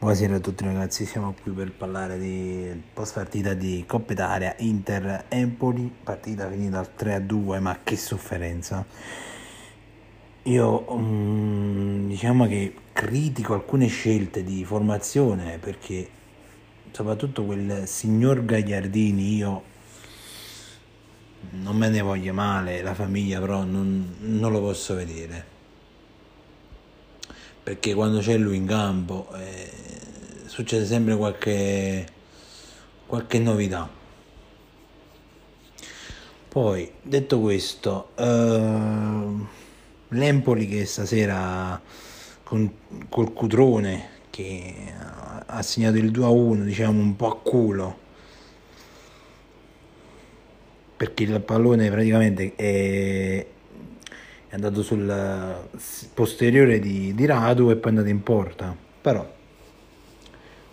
Buonasera a tutti ragazzi, siamo qui per parlare di post partita di Coppa Italia Inter Empoli, partita finita al 3-2, ma che sofferenza. Io mm, diciamo che critico alcune scelte di formazione perché soprattutto quel signor Gagliardini io non me ne voglio male, la famiglia però non, non lo posso vedere perché quando c'è lui in campo eh, succede sempre qualche, qualche novità. Poi, detto questo, eh, l'Empoli che stasera con, col Cutrone che ha segnato il 2-1, diciamo un po' a culo, perché il pallone praticamente è, è andato sul posteriore di, di Radu e poi è andato in porta. Però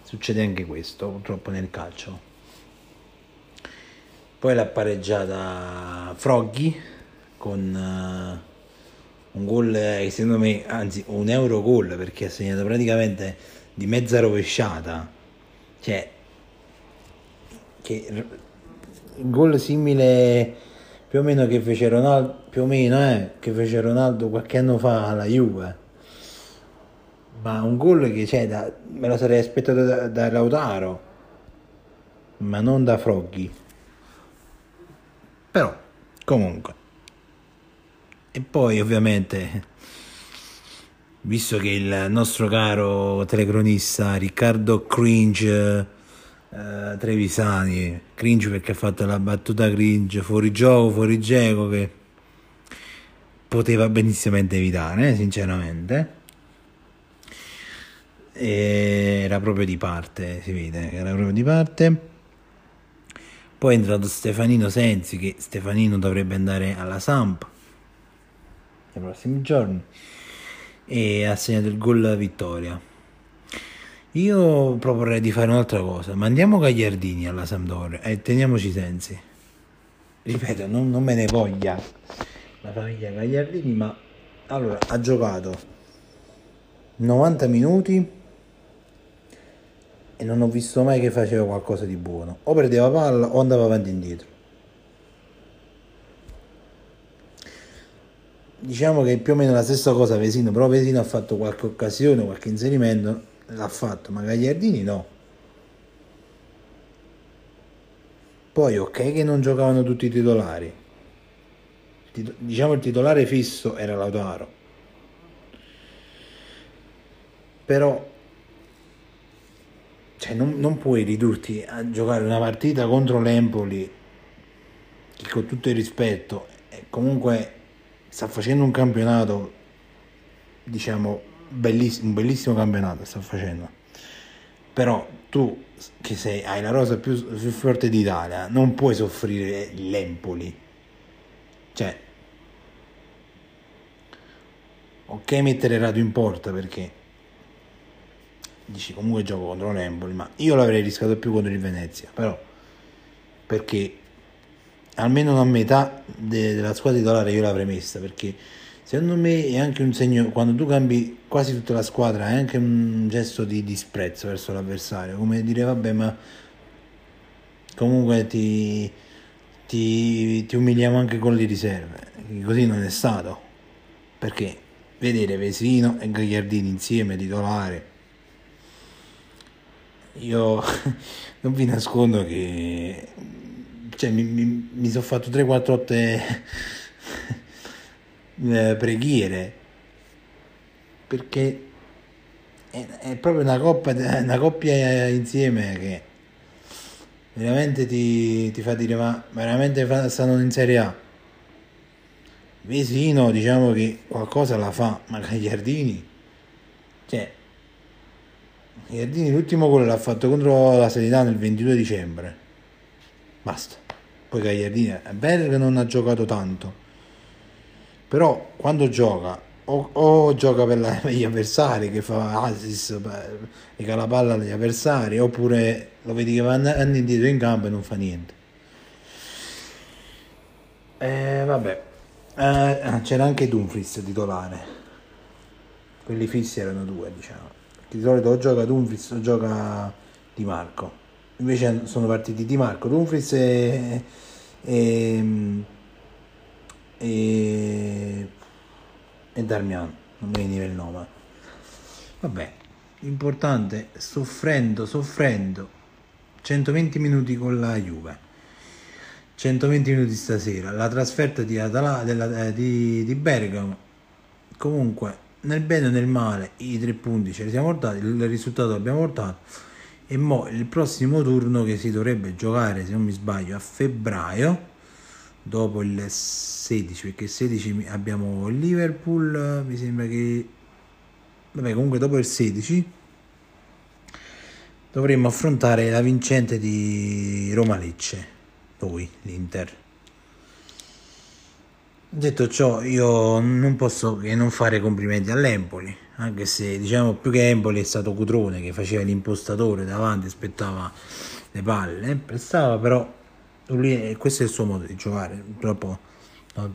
succede anche questo purtroppo nel calcio. Poi l'ha pareggiata Froggy con uh, un gol che secondo me, anzi un euro gol perché ha segnato praticamente di mezza rovesciata. Cioè, che gol simile più o meno che fece Ronaldo, più o meno eh, che fece Ronaldo qualche anno fa alla Juve. Ma un gol che cioè, da, me lo sarei aspettato da, da Lautaro, ma non da Froggy. Però, comunque. E poi ovviamente, visto che il nostro caro telecronista Riccardo Cringe Uh, Trevisani cringe perché ha fatto la battuta cringe fuori gioco, fuori gioco che poteva benissimamente evitare, eh, sinceramente. E era proprio di parte, si vede era proprio di parte. Poi è entrato Stefanino Sensi, che Stefanino dovrebbe andare alla Samp nei prossimi giorni, e ha segnato il gol vittoria. Io proporrei di fare un'altra cosa, mandiamo Gagliardini alla Sampdoria e teniamoci Sensi. Ripeto, non, non me ne voglia la famiglia Gagliardini, ma allora ha giocato 90 minuti e non ho visto mai che faceva qualcosa di buono. O perdeva palla o andava avanti e indietro. Diciamo che è più o meno la stessa cosa Vesino, però Vesino ha fatto qualche occasione, qualche inserimento, l'ha fatto, ma Gagliardini no. Poi ok che non giocavano tutti i titolari. Diciamo il titolare fisso era Lautaro. Però cioè non, non, puoi ridurti a giocare una partita contro l'Empoli che con tutto il rispetto comunque sta facendo un campionato diciamo bellissimo, un bellissimo campionato sta facendo. Però tu che sei, hai la rosa più, più forte d'Italia non puoi soffrire l'Empoli. Cioè ok mettere Radu in porta perché dici comunque gioco contro l'Empoli, ma io l'avrei rischiato più contro il Venezia, però perché almeno una metà de- della squadra titolare io l'avrei messa, perché secondo me è anche un segno, quando tu cambi quasi tutta la squadra, è anche un gesto di disprezzo verso l'avversario, come dire vabbè ma comunque ti, ti, ti umiliamo anche con le riserve, così non è stato, perché? Vedere Vesino e Gagliardini insieme titolare. Io non vi nascondo che cioè, mi, mi, mi sono fatto 3-4 otte eh, preghiere perché è, è proprio una coppia, una coppia insieme che veramente ti, ti fa dire ma veramente stanno in Serie A? Vesino diciamo che qualcosa la fa ma Gagliardini cioè Gagliardini l'ultimo gol l'ha fatto contro la Seritana il 22 dicembre. Basta. Poi Gagliardini è vero che non ha giocato tanto però quando gioca o, o gioca per, la, per, gli avversari che fa assist e la palla agli avversari oppure lo vedi che va andando indietro in campo e non fa niente. Eh, vabbè. Eh, c'era anche Dumfries titolare. Quelli fissi erano due diciamo. Di solito o gioca Dumfries o gioca Di Marco. Invece sono partiti Di Marco Dumfries e, e, e e Darmian, non mi veniva il nome. Vabbè, importante, soffrendo, soffrendo, 120 minuti con la Juve, 120 minuti stasera, la trasferta di, Atala, della, eh, di, di Bergamo, comunque nel bene o nel male i tre punti ce li siamo portati, il risultato l'abbiamo portato. E mo il prossimo turno che si dovrebbe giocare, se non mi sbaglio, a febbraio dopo il 16 perché il 16 abbiamo Liverpool mi sembra che vabbè comunque dopo il 16 dovremmo affrontare la vincente di Roma Lecce noi l'Inter. Detto ciò io non posso che non fare complimenti all'Empoli anche se diciamo più che Empoli è stato Cutrone che faceva l'impostatore davanti aspettava le palle prestava però lui, questo è il suo modo di giocare, purtroppo no,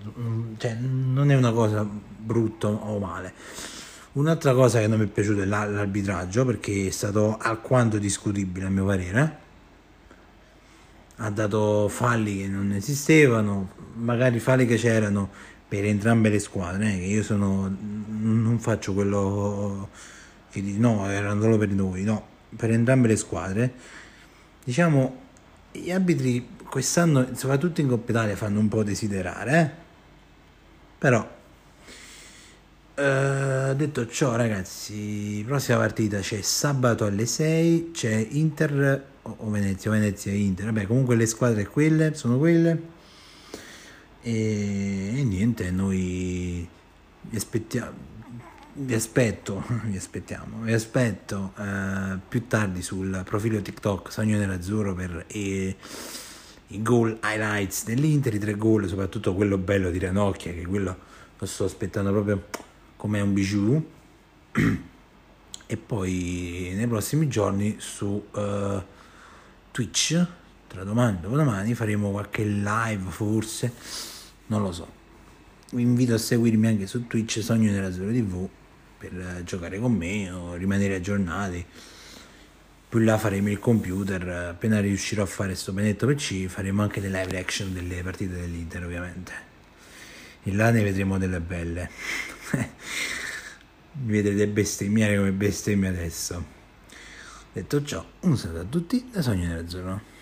cioè, non è una cosa brutta o male. Un'altra cosa che non mi è piaciuto è l'arbitraggio perché è stato alquanto discutibile a mio parere. Ha dato falli che non esistevano, magari falli che c'erano per entrambe le squadre, eh, io sono, non faccio quello che dice no, erano solo per noi, no, per entrambe le squadre. Diciamo, gli arbitri quest'anno, soprattutto in Coppa Italia, fanno un po' desiderare, eh? però eh, detto ciò ragazzi prossima partita c'è sabato alle 6 c'è Inter o Venezia o Venezia e Inter vabbè comunque le squadre quelle sono quelle e, e niente noi aspettiamo vi aspetto, vi aspettiamo, vi aspetto eh, più tardi sul profilo TikTok Sogno Nerazzurro per eh, i goal highlights dell'Inter, i tre gol, soprattutto quello bello di Ranocchia, che quello lo sto aspettando proprio come un bijou. e poi nei prossimi giorni su uh, Twitch, tra domani e dopodomani, faremo qualche live forse, non lo so. Vi invito a seguirmi anche su Twitch Sogno nella Zero TV per giocare con me o rimanere aggiornati più là faremo il computer, appena riuscirò a fare questo benedetto PC faremo anche le live reaction delle partite dell'Inter ovviamente. E là ne vedremo delle belle. Mi vedrete bestemmiare come bestemmia adesso. Detto ciò, un saluto a tutti da Sogno Nerazzurro.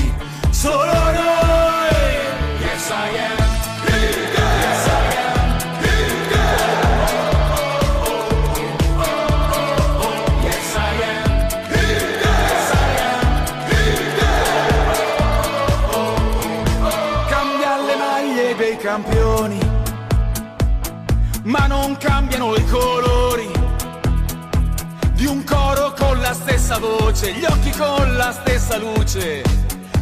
solo noi. Yes, I am. Yes, I. Yes, I am. Yes, I am. Cambia le maglie dei campioni, ma non cambiano i colori di un coro con la stessa voce, gli occhi con la stessa luce